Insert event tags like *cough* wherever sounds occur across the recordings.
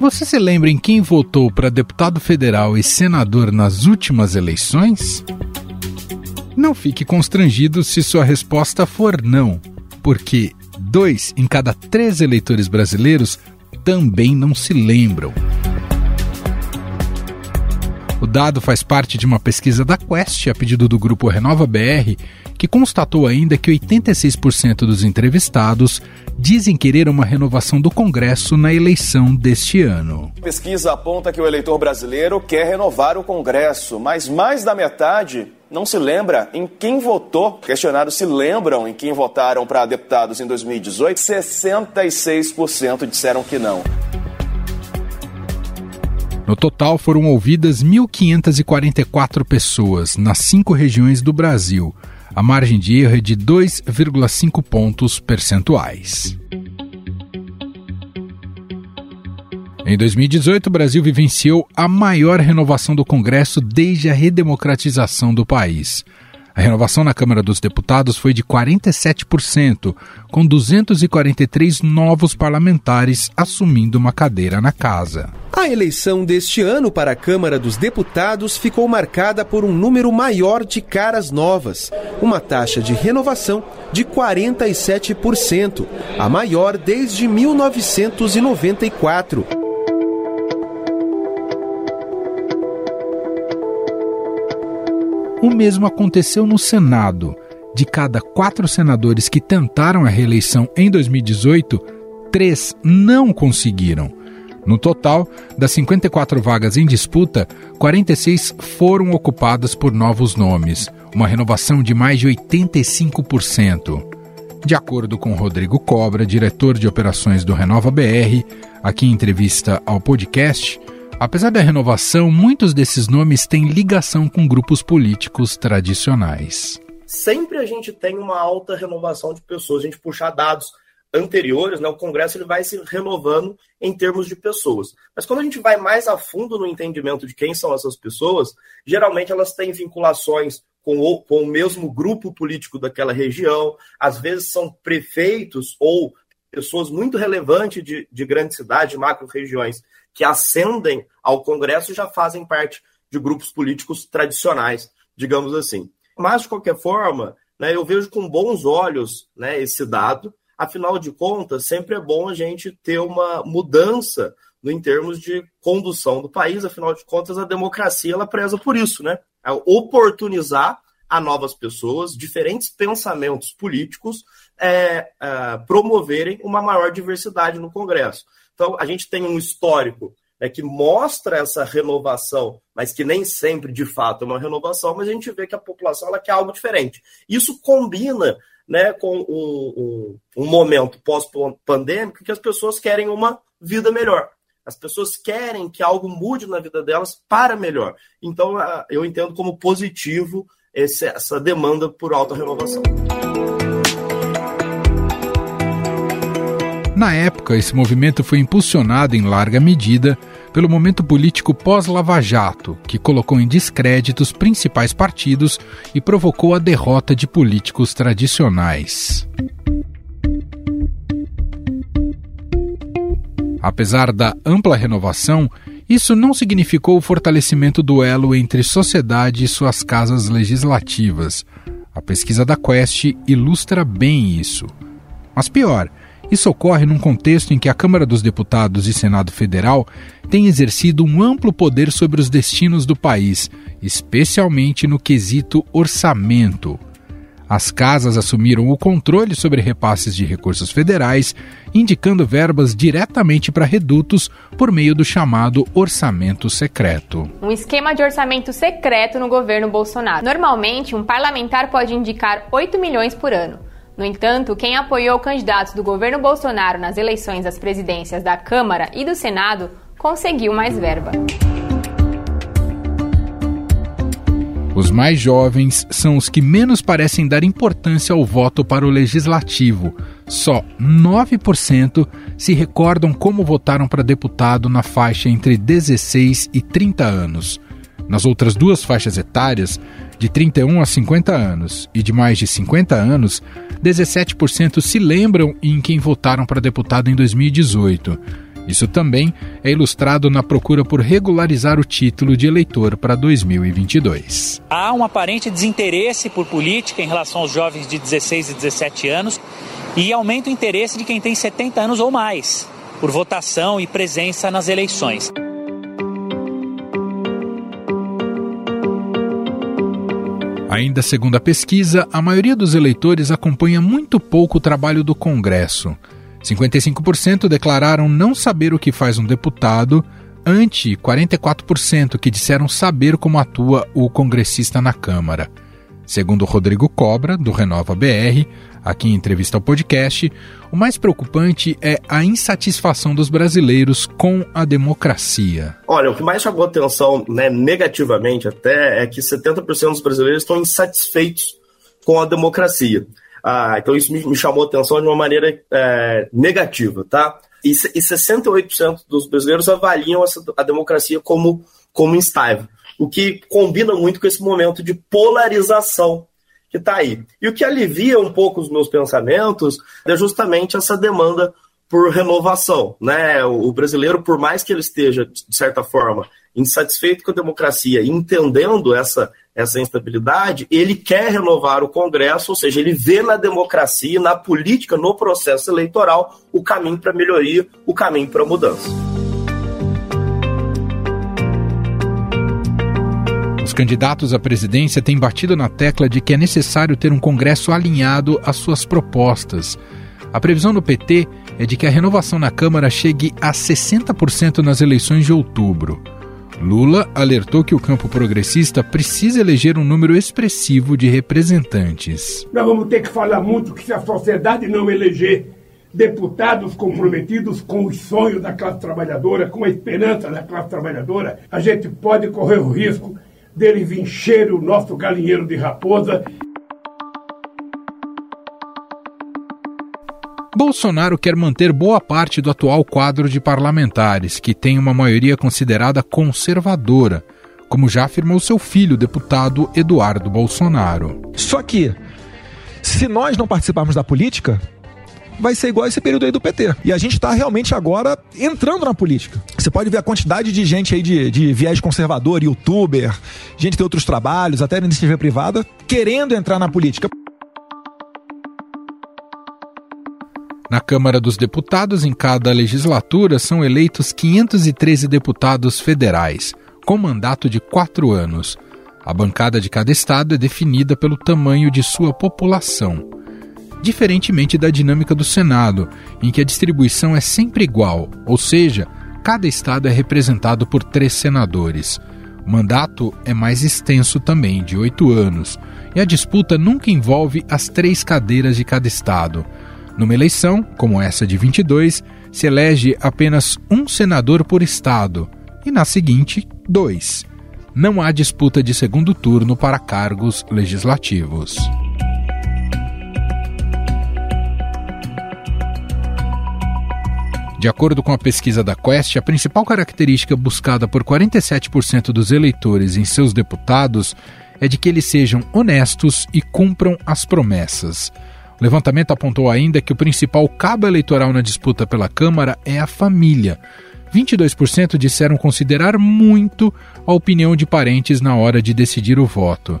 Você se lembra em quem votou para deputado federal e senador nas últimas eleições? Não fique constrangido se sua resposta for não, porque dois em cada três eleitores brasileiros também não se lembram. O dado faz parte de uma pesquisa da Quest, a pedido do grupo Renova BR, que constatou ainda que 86% dos entrevistados dizem querer uma renovação do Congresso na eleição deste ano. A pesquisa aponta que o eleitor brasileiro quer renovar o Congresso, mas mais da metade não se lembra em quem votou. Questionados se lembram em quem votaram para deputados em 2018, 66% disseram que não. No total, foram ouvidas 1.544 pessoas nas cinco regiões do Brasil, a margem de erro é de 2,5 pontos percentuais. Em 2018, o Brasil vivenciou a maior renovação do Congresso desde a redemocratização do país. A renovação na Câmara dos Deputados foi de 47%, com 243 novos parlamentares assumindo uma cadeira na casa. A eleição deste ano para a Câmara dos Deputados ficou marcada por um número maior de caras novas, uma taxa de renovação de 47%, a maior desde 1994. O mesmo aconteceu no Senado. De cada quatro senadores que tentaram a reeleição em 2018, três não conseguiram. No total, das 54 vagas em disputa, 46 foram ocupadas por novos nomes, uma renovação de mais de 85%. De acordo com Rodrigo Cobra, diretor de operações do Renova BR, aqui em entrevista ao podcast, Apesar da renovação, muitos desses nomes têm ligação com grupos políticos tradicionais. Sempre a gente tem uma alta renovação de pessoas. A gente puxar dados anteriores, né, o Congresso ele vai se renovando em termos de pessoas. Mas quando a gente vai mais a fundo no entendimento de quem são essas pessoas, geralmente elas têm vinculações com o, com o mesmo grupo político daquela região, às vezes são prefeitos ou pessoas muito relevantes de, de grandes cidades, macro-regiões, que ascendem ao Congresso já fazem parte de grupos políticos tradicionais, digamos assim. Mas, de qualquer forma, né, eu vejo com bons olhos né, esse dado. Afinal de contas, sempre é bom a gente ter uma mudança no, em termos de condução do país. Afinal de contas, a democracia ela preza por isso, né? É oportunizar a novas pessoas, diferentes pensamentos políticos, é, é, promoverem uma maior diversidade no Congresso. Então, a gente tem um histórico né, que mostra essa renovação, mas que nem sempre, de fato, é uma renovação, mas a gente vê que a população ela quer algo diferente. Isso combina né, com um, um, um momento pós-pandêmico que as pessoas querem uma vida melhor. As pessoas querem que algo mude na vida delas para melhor. Então, eu entendo como positivo essa demanda por alta renovação. Na época, esse movimento foi impulsionado em larga medida pelo momento político pós-Lava Jato, que colocou em descrédito os principais partidos e provocou a derrota de políticos tradicionais. Apesar da ampla renovação, isso não significou o fortalecimento do elo entre sociedade e suas casas legislativas. A pesquisa da Quest ilustra bem isso. Mas pior, isso ocorre num contexto em que a Câmara dos Deputados e Senado Federal têm exercido um amplo poder sobre os destinos do país, especialmente no quesito orçamento. As casas assumiram o controle sobre repasses de recursos federais, indicando verbas diretamente para redutos por meio do chamado orçamento secreto. Um esquema de orçamento secreto no governo Bolsonaro. Normalmente, um parlamentar pode indicar 8 milhões por ano. No entanto, quem apoiou candidatos do governo Bolsonaro nas eleições às presidências da Câmara e do Senado conseguiu mais verba. Os mais jovens são os que menos parecem dar importância ao voto para o legislativo. Só 9% se recordam como votaram para deputado na faixa entre 16 e 30 anos. Nas outras duas faixas etárias, de 31 a 50 anos e de mais de 50 anos, 17% se lembram em quem votaram para deputado em 2018. Isso também é ilustrado na procura por regularizar o título de eleitor para 2022. Há um aparente desinteresse por política em relação aos jovens de 16 e 17 anos e aumenta o interesse de quem tem 70 anos ou mais por votação e presença nas eleições. Ainda segundo a pesquisa, a maioria dos eleitores acompanha muito pouco o trabalho do Congresso. 55% declararam não saber o que faz um deputado, ante 44% que disseram saber como atua o congressista na Câmara. Segundo Rodrigo Cobra, do Renova BR, aqui em entrevista ao podcast, o mais preocupante é a insatisfação dos brasileiros com a democracia. Olha, o que mais chamou atenção né, negativamente até é que 70% dos brasileiros estão insatisfeitos com a democracia. Ah, então isso me, chamou atenção de uma maneira é, negativa, tá? E, e 68% dos brasileiros avaliam a democracia como, como instável, o que combina muito com esse momento de polarização que está aí. E o que alivia um pouco os meus pensamentos é justamente essa demanda por renovação. Né? O brasileiro, por mais que ele esteja, de certa forma, insatisfeito com a democracia, entendendo essa, essa instabilidade, ele quer renovar o Congresso, ou seja, ele vê na democracia, na política, no processo eleitoral, o caminho para melhoria, o caminho para mudança. Candidatos à presidência têm batido na tecla de que é necessário ter um Congresso alinhado às suas propostas. A previsão do PT é de que a renovação na Câmara chegue a 60% nas eleições de outubro. Lula alertou que o campo progressista precisa eleger um número expressivo de representantes. Nós vamos ter que falar muito que se a sociedade não eleger deputados comprometidos com os sonhos da classe trabalhadora, com a esperança da classe trabalhadora, a gente pode correr o risco deles encher o nosso galinheiro de raposa Bolsonaro quer manter boa parte do atual quadro de parlamentares, que tem uma maioria considerada conservadora, como já afirmou seu filho, deputado Eduardo Bolsonaro. Só que, se nós não participarmos da política, vai ser igual esse período aí do PT. E a gente está realmente agora entrando na política. Você pode ver a quantidade de gente aí de, de viés conservador, youtuber, gente de outros trabalhos, até na iniciativa privada, querendo entrar na política. Na Câmara dos Deputados, em cada legislatura, são eleitos 513 deputados federais, com mandato de quatro anos. A bancada de cada estado é definida pelo tamanho de sua população. Diferentemente da dinâmica do Senado, em que a distribuição é sempre igual, ou seja, cada estado é representado por três senadores. O mandato é mais extenso também, de oito anos, e a disputa nunca envolve as três cadeiras de cada estado. Numa eleição, como essa de 22, se elege apenas um senador por estado, e na seguinte, dois. Não há disputa de segundo turno para cargos legislativos. De acordo com a pesquisa da Quest, a principal característica buscada por 47% dos eleitores em seus deputados é de que eles sejam honestos e cumpram as promessas. O levantamento apontou ainda que o principal cabo eleitoral na disputa pela Câmara é a família. 22% disseram considerar muito a opinião de parentes na hora de decidir o voto.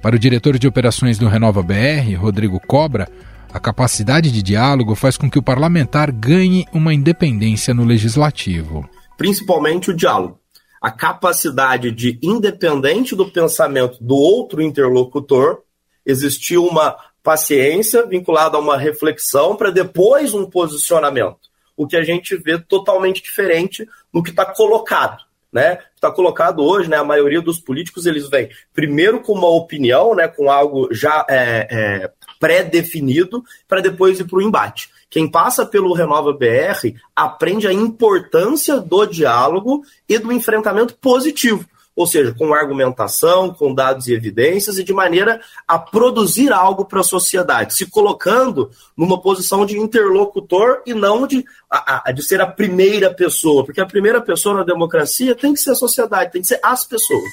Para o diretor de operações do Renova BR, Rodrigo Cobra, a capacidade de diálogo faz com que o parlamentar ganhe uma independência no legislativo. Principalmente o diálogo. A capacidade de, independente do pensamento do outro interlocutor, existir uma paciência vinculada a uma reflexão para depois um posicionamento. O que a gente vê totalmente diferente no que está colocado. Né, está colocado hoje, né, a maioria dos políticos eles vêm primeiro com uma opinião, né, com algo já é, é, pré-definido, para depois ir para o embate. Quem passa pelo Renova BR aprende a importância do diálogo e do enfrentamento positivo ou seja, com argumentação, com dados e evidências e de maneira a produzir algo para a sociedade, se colocando numa posição de interlocutor e não de, a, a, de ser a primeira pessoa, porque a primeira pessoa na democracia tem que ser a sociedade, tem que ser as pessoas.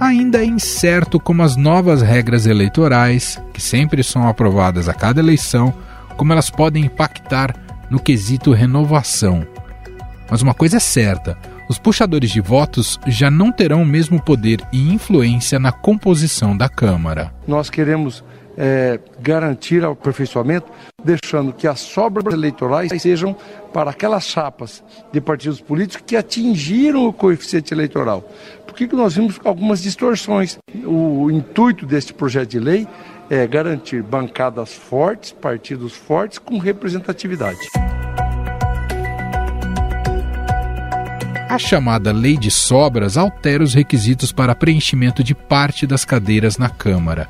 Ainda é incerto como as novas regras eleitorais, que sempre são aprovadas a cada eleição, como elas podem impactar no quesito renovação. Mas uma coisa é certa: os puxadores de votos já não terão o mesmo poder e influência na composição da Câmara. Nós queremos é, garantir o aperfeiçoamento, deixando que as sobras eleitorais sejam para aquelas chapas de partidos políticos que atingiram o coeficiente eleitoral. Por que, que nós vimos algumas distorções? O intuito deste projeto de lei é garantir bancadas fortes, partidos fortes com representatividade. A chamada Lei de Sobras altera os requisitos para preenchimento de parte das cadeiras na Câmara.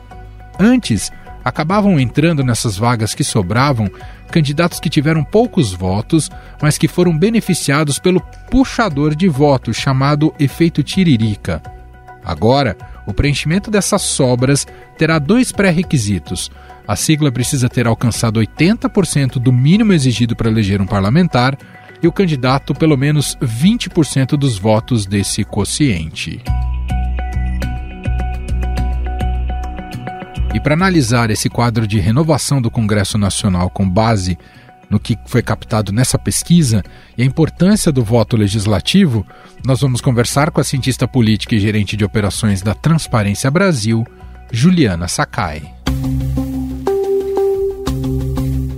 Antes, acabavam entrando nessas vagas que sobravam candidatos que tiveram poucos votos, mas que foram beneficiados pelo puxador de votos chamado efeito tiririca. Agora, o preenchimento dessas sobras terá dois pré-requisitos. A sigla precisa ter alcançado 80% do mínimo exigido para eleger um parlamentar e o candidato pelo menos 20% dos votos desse quociente. E para analisar esse quadro de renovação do Congresso Nacional com base no que foi captado nessa pesquisa e a importância do voto legislativo, nós vamos conversar com a cientista política e gerente de operações da Transparência Brasil, Juliana Sakai.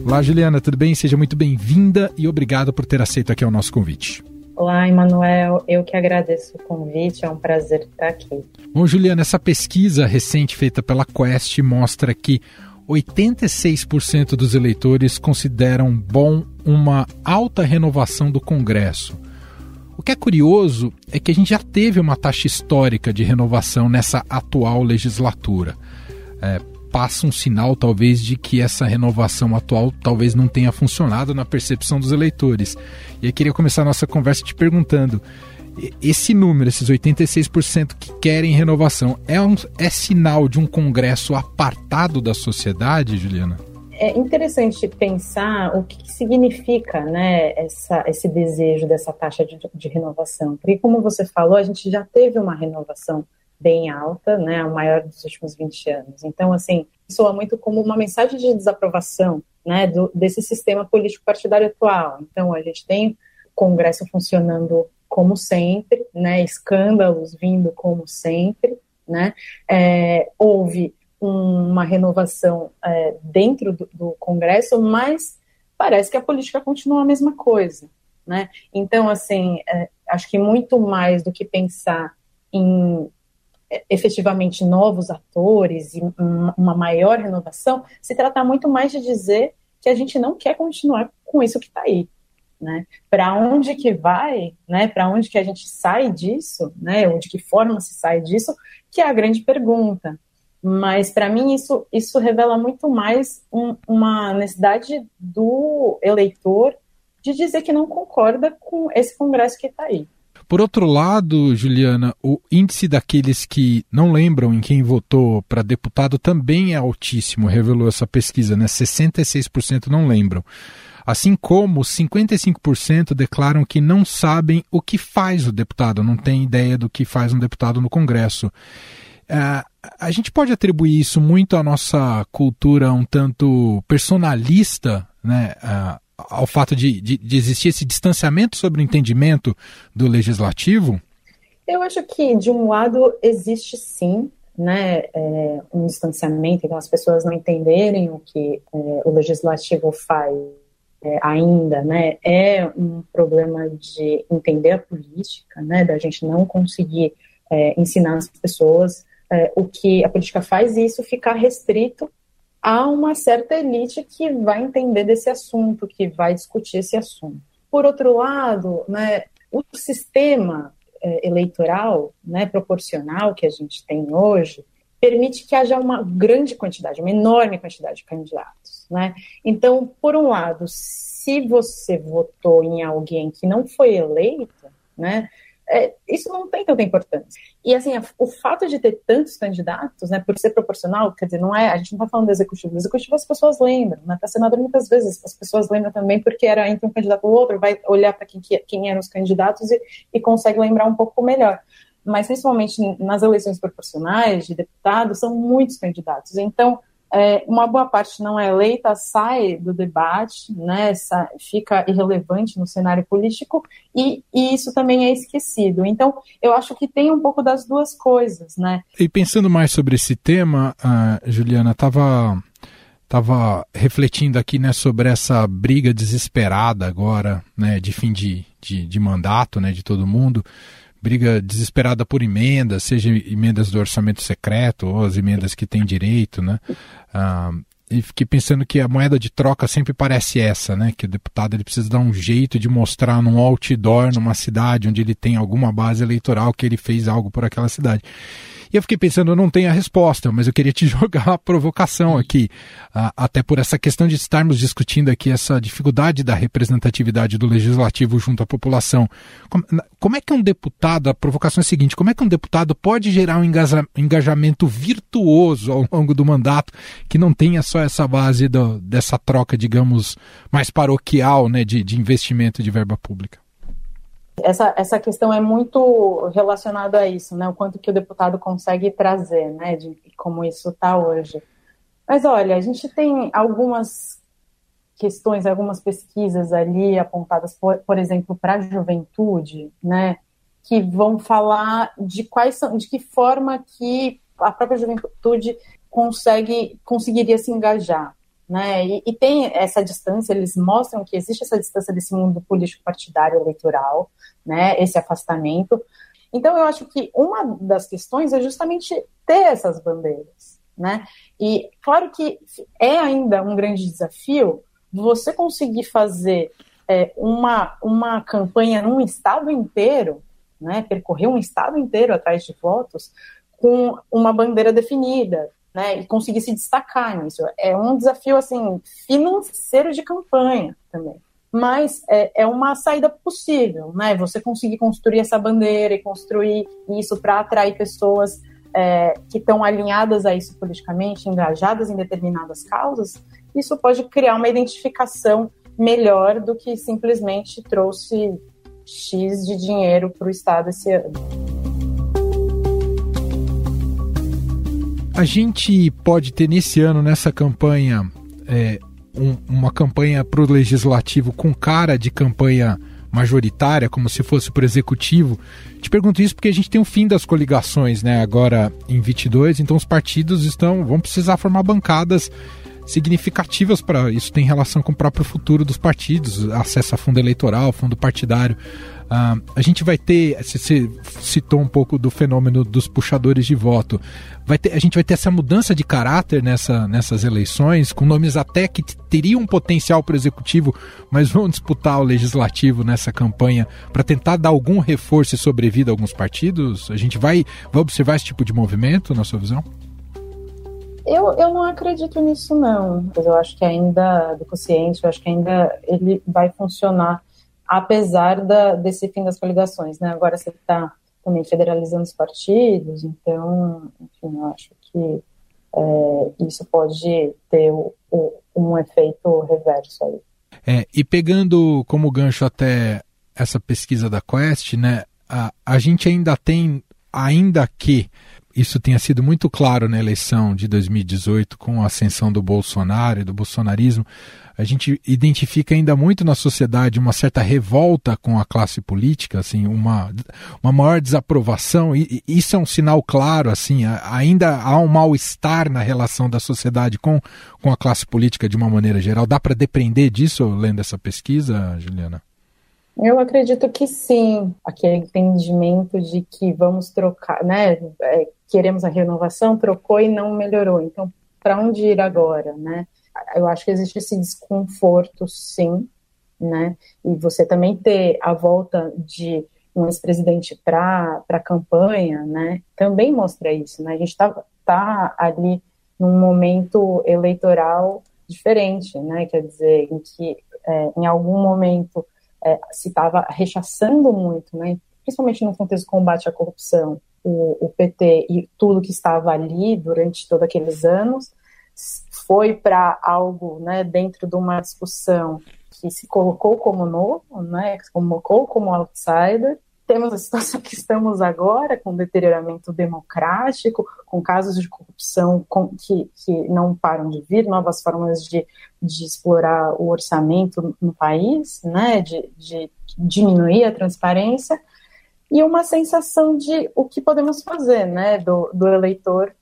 Olá, Juliana, tudo bem? Seja muito bem-vinda e obrigado por ter aceito aqui o nosso convite. Olá, Emanuel. Eu que agradeço o convite. É um prazer estar aqui. Bom, Juliana, essa pesquisa recente feita pela Quest mostra que 86% dos eleitores consideram bom uma alta renovação do Congresso. O que é curioso é que a gente já teve uma taxa histórica de renovação nessa atual legislatura. É, passa um sinal, talvez, de que essa renovação atual talvez não tenha funcionado na percepção dos eleitores. E eu queria começar a nossa conversa te perguntando: esse número, esses 86% que querem renovação, é, um, é sinal de um Congresso apartado da sociedade, Juliana? É interessante pensar o que significa né, essa, esse desejo dessa taxa de, de renovação. Porque, como você falou, a gente já teve uma renovação bem alta, né, a maior dos últimos 20 anos. Então, assim, soa muito como uma mensagem de desaprovação né, do, desse sistema político partidário atual. Então, a gente tem o Congresso funcionando como sempre, né, escândalos vindo como sempre, né, é, houve uma renovação é, dentro do, do, Congresso, mas parece que a política continua a mesma coisa, né, então, assim, é, acho que muito mais do que pensar em efetivamente novos atores e uma maior renovação, se trata muito mais de dizer que a gente não quer continuar com isso que está aí, né? Para onde que vai, né? Para onde que a gente sai disso, né? Ou de que forma se sai disso, que é a grande pergunta. Mas para mim isso isso revela muito mais um, uma necessidade do eleitor de dizer que não concorda com esse Congresso que está aí. Por outro lado, Juliana, o índice daqueles que não lembram em quem votou para deputado também é altíssimo, revelou essa pesquisa, né? 66% não lembram. Assim como 55% declaram que não sabem o que faz o deputado, não tem ideia do que faz um deputado no Congresso. Uh, a gente pode atribuir isso muito à nossa cultura um tanto personalista, né? Uh, ao fato de, de, de, existir esse distanciamento sobre o entendimento do legislativo? Eu acho que, de um lado, existe sim né, é, um distanciamento, então as pessoas não entenderem o que é, o legislativo faz é, ainda, né, é um problema de entender a política, né, da gente não conseguir é, ensinar as pessoas é, o que a política faz e isso ficar restrito a uma certa elite que vai entender desse assunto, que vai discutir esse assunto. Por outro lado, né, o sistema é, eleitoral, né, proporcional que a gente tem hoje, permite que haja uma grande quantidade, uma enorme quantidade de candidatos. Né? Então, por um lado, se você votou em alguém que não foi eleito, né, é, isso não tem tanta importância. E assim, o fato de ter tantos candidatos, né, por ser proporcional, quer dizer, não é, a gente não está falando do executivo, o executivo as pessoas lembram, né, para senador muitas vezes as pessoas lembram também porque era entre um candidato e o outro, vai olhar para quem, quem eram os candidatos e, e consegue lembrar um pouco melhor. Mas principalmente nas eleições proporcionais de deputados, são muitos candidatos. Então, é, uma boa parte não é eleita, sai do debate, né, fica irrelevante no cenário político e, e, isso também é esquecido. Então, eu acho que tem um pouco das duas coisas, né? E pensando mais sobre esse tema, Juliana, estava tava refletindo aqui né, sobre essa briga desesperada agora, né, de fim de, de, de mandato, né, de todo mundo briga desesperada por emendas, seja emendas do orçamento secreto ou as emendas que tem direito, né? Ah, e fiquei pensando que a moeda de troca sempre parece essa, né? Que o deputado ele precisa dar um jeito de mostrar num outdoor, numa cidade onde ele tem alguma base eleitoral que ele fez algo por aquela cidade. E eu fiquei pensando, eu não tenho a resposta, mas eu queria te *laughs* jogar a provocação aqui, até por essa questão de estarmos discutindo aqui essa dificuldade da representatividade do legislativo junto à população. Como, como é que um deputado, a provocação é a seguinte, como é que um deputado pode gerar um engajamento virtuoso ao longo do mandato que não tenha só essa base do, dessa troca, digamos, mais paroquial né, de, de investimento de verba pública? Essa, essa questão é muito relacionada a isso, né? O quanto que o deputado consegue trazer, né? De como isso está hoje. Mas olha, a gente tem algumas questões, algumas pesquisas ali apontadas, por, por exemplo, para a juventude, né? Que vão falar de quais são, de que forma que a própria juventude consegue conseguiria se engajar, né? E, e, tem essa distância, eles mostram que existe essa distância desse mundo político partidário eleitoral, né? Esse afastamento. Então eu acho que uma das questões é justamente ter essas bandeiras, né? E claro que é ainda um grande desafio você conseguir fazer é, uma, uma campanha num estado inteiro, né? Percorrer um estado inteiro atrás de votos com uma bandeira definida, né, e conseguir se destacar nisso. É um desafio assim financeiro de campanha também. Mas é, é uma saída possível, né? Você conseguir construir essa bandeira e construir isso para atrair pessoas é, que estão alinhadas a isso politicamente, engajadas em determinadas causas, isso pode criar uma identificação melhor do que simplesmente trouxe X de dinheiro para o Estado esse ano. A gente pode ter nesse ano, nessa campanha, é, um, uma campanha para o legislativo com cara de campanha majoritária, como se fosse para o executivo. Te pergunto isso porque a gente tem o fim das coligações, né? Agora em 22, então os partidos estão vão precisar formar bancadas significativas para isso tem relação com o próprio futuro dos partidos, acesso a fundo eleitoral, fundo partidário. Uh, a gente vai ter, você citou um pouco do fenômeno dos puxadores de voto. Vai ter, a gente vai ter essa mudança de caráter nessa, nessas eleições, com nomes até que teriam um potencial para o executivo, mas vão disputar o legislativo nessa campanha para tentar dar algum reforço e sobrevida a alguns partidos? A gente vai, vai observar esse tipo de movimento, na sua visão? Eu, eu não acredito nisso, não. Eu acho que ainda, do consciente, eu acho que ainda ele vai funcionar apesar da, desse fim das coligações, né? Agora você está também federalizando os partidos, então, enfim, eu acho que é, isso pode ter o, o, um efeito reverso aí. É, e pegando como gancho até essa pesquisa da Quest, né, a, a gente ainda tem, ainda que isso tenha sido muito claro na eleição de 2018 com a ascensão do Bolsonaro e do bolsonarismo, a gente identifica ainda muito na sociedade uma certa revolta com a classe política, assim, uma, uma maior desaprovação, e, e isso é um sinal claro, assim, ainda há um mal-estar na relação da sociedade com, com a classe política de uma maneira geral. Dá para depender disso, lendo essa pesquisa, Juliana? Eu acredito que sim, aquele entendimento de que vamos trocar, né? É, queremos a renovação, trocou e não melhorou. Então, para onde ir agora, né? eu acho que existe esse desconforto, sim, né? E você também ter a volta de um ex-presidente para a campanha, né? Também mostra isso, né? A gente está tá ali num momento eleitoral diferente, né? Quer dizer, em que é, em algum momento é, se estava rechaçando muito, né? Principalmente no contexto de combate à corrupção, o, o PT e tudo que estava ali durante todos aqueles anos, foi para algo né, dentro de uma discussão que se colocou como novo, né, se colocou como outsider, temos a situação que estamos agora, com deterioramento democrático, com casos de corrupção com, que, que não param de vir, novas formas de, de explorar o orçamento no país, né, de, de diminuir a transparência, e uma sensação de o que podemos fazer né, do, do eleitor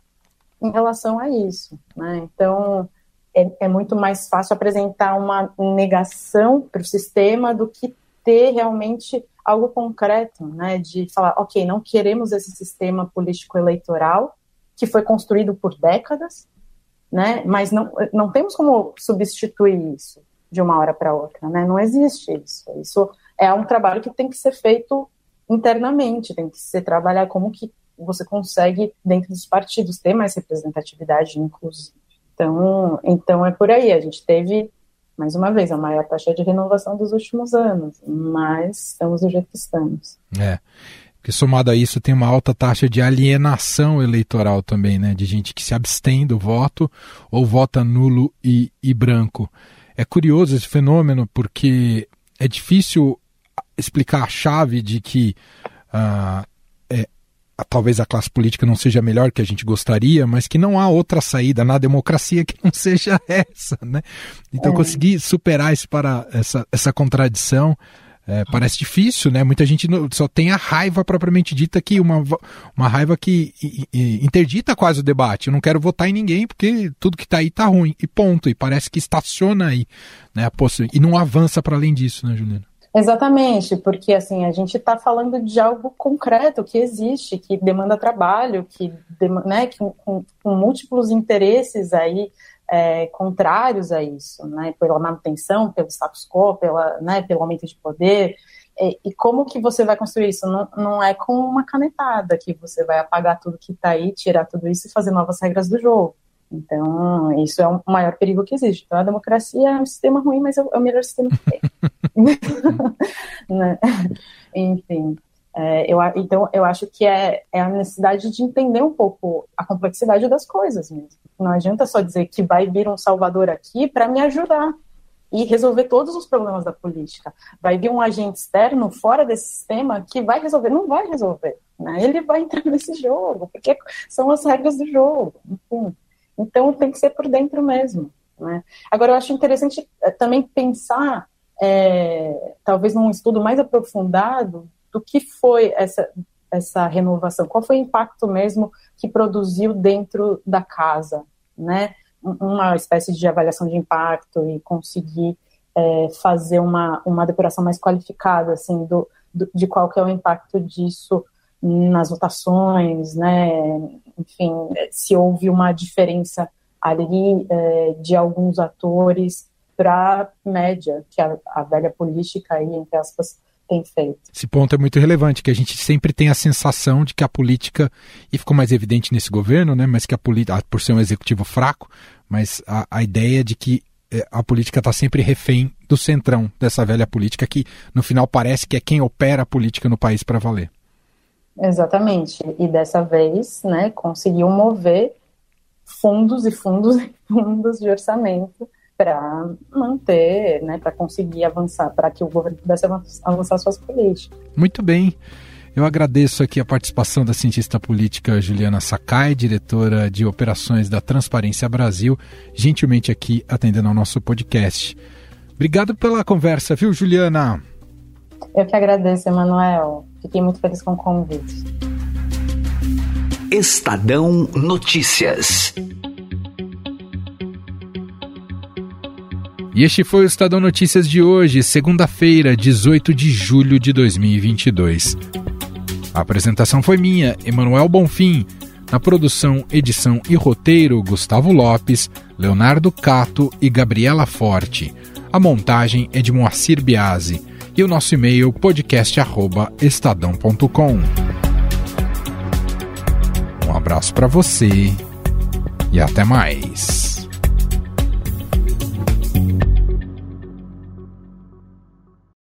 em relação a isso. Né? Então, é, é muito mais fácil apresentar uma negação para o sistema do que ter realmente algo concreto, né, de falar, ok, não queremos esse sistema político-eleitoral que foi construído por décadas, né, mas não, não temos como substituir isso de uma hora para outra, né, não existe isso. Isso é um trabalho que tem que ser feito internamente, tem que ser trabalhar como que você consegue, dentro dos partidos, ter mais representatividade, inclusive. Então, então é por aí, a gente teve mais uma vez, a maior taxa de renovação dos últimos anos, mas estamos do jeito que estamos. É. Porque somado a isso tem uma alta taxa de alienação eleitoral também, né? De gente que se abstém do voto ou vota nulo e, e branco. É curioso esse fenômeno porque é difícil explicar a chave de que uh, talvez a classe política não seja melhor que a gente gostaria, mas que não há outra saída na democracia que não *laughs* seja essa, né? Então é. conseguir superar isso para essa, essa contradição é, parece difícil, né? Muita gente só tem a raiva propriamente dita que uma, uma raiva que interdita quase o debate. Eu não quero votar em ninguém porque tudo que está aí está ruim e ponto. E parece que estaciona aí, né? E não avança para além disso, né, Juliana? Exatamente, porque assim a gente está falando de algo concreto que existe, que demanda trabalho, que, né, que com, com múltiplos interesses aí é, contrários a isso, né, pela manutenção, pelo status quo, pela, né, pelo aumento de poder. E, e, como que você vai construir isso? Não, não é com uma canetada que você vai apagar tudo que está aí, tirar tudo isso e fazer novas regras do jogo. Então, isso é o maior perigo que existe. Então, a democracia é um sistema ruim, mas é o melhor sistema que tem. *laughs* né? Enfim. É, eu, então, eu acho que é, é a necessidade de entender um pouco a complexidade das coisas mesmo. Não adianta só dizer que vai vir um salvador aqui para me ajudar e resolver todos os problemas da política. Vai vir um agente externo fora desse sistema que vai resolver, não vai resolver. Né? Ele vai entrar nesse jogo, porque são as regras do jogo. Enfim. Então tem que ser por dentro mesmo. Né? Agora eu acho interessante eh, também pensar, é, talvez num estudo mais aprofundado, do que foi essa, essa renovação, qual foi o impacto mesmo que produziu dentro da casa, né? Uma espécie de avaliação de impacto e conseguir é, fazer uma, uma depuração mais qualificada, assim, do, do, de qual que é o impacto disso nas votações, né? Enfim, se houve uma diferença ali é, de alguns atores para média que a, a, velha política aí, entre aspas, tem feito. Esse ponto é muito relevante, que a gente sempre tem a sensação de que a política, e ficou mais evidente nesse governo, né, mas que a política, por ser um executivo fraco, mas a, a ideia de que é, a política está sempre refém do centrão dessa velha política, que no final parece que é quem opera a política no país para valer. Exatamente. E dessa vez, né, conseguiu mover fundos e fundos *laughs* e fundos de orçamento para manter, né, para conseguir avançar, para que o governo pudesse avançar suas políticas. Muito bem. Eu agradeço aqui a participação da cientista política Juliana Sakai, diretora de operações da Transparência Brasil, gentilmente aqui atendendo ao nosso podcast. Obrigado pela conversa, viu, Juliana? Eu que agradeço, Emanuel. Fiquei muito feliz com o convite. Estadão Notícias. E este foi o Estadão Notícias de hoje, segunda-feira, 18 de julho de 2022. A apresentação foi minha, Emanuel Bonfim. Na produção, edição e roteiro, Gustavo Lopes, Leonardo Cato e Gabriela Forte. A montagem é de Moacir Biasi e o nosso e-mail podcast@estadão.com. Um abraço para você e até mais.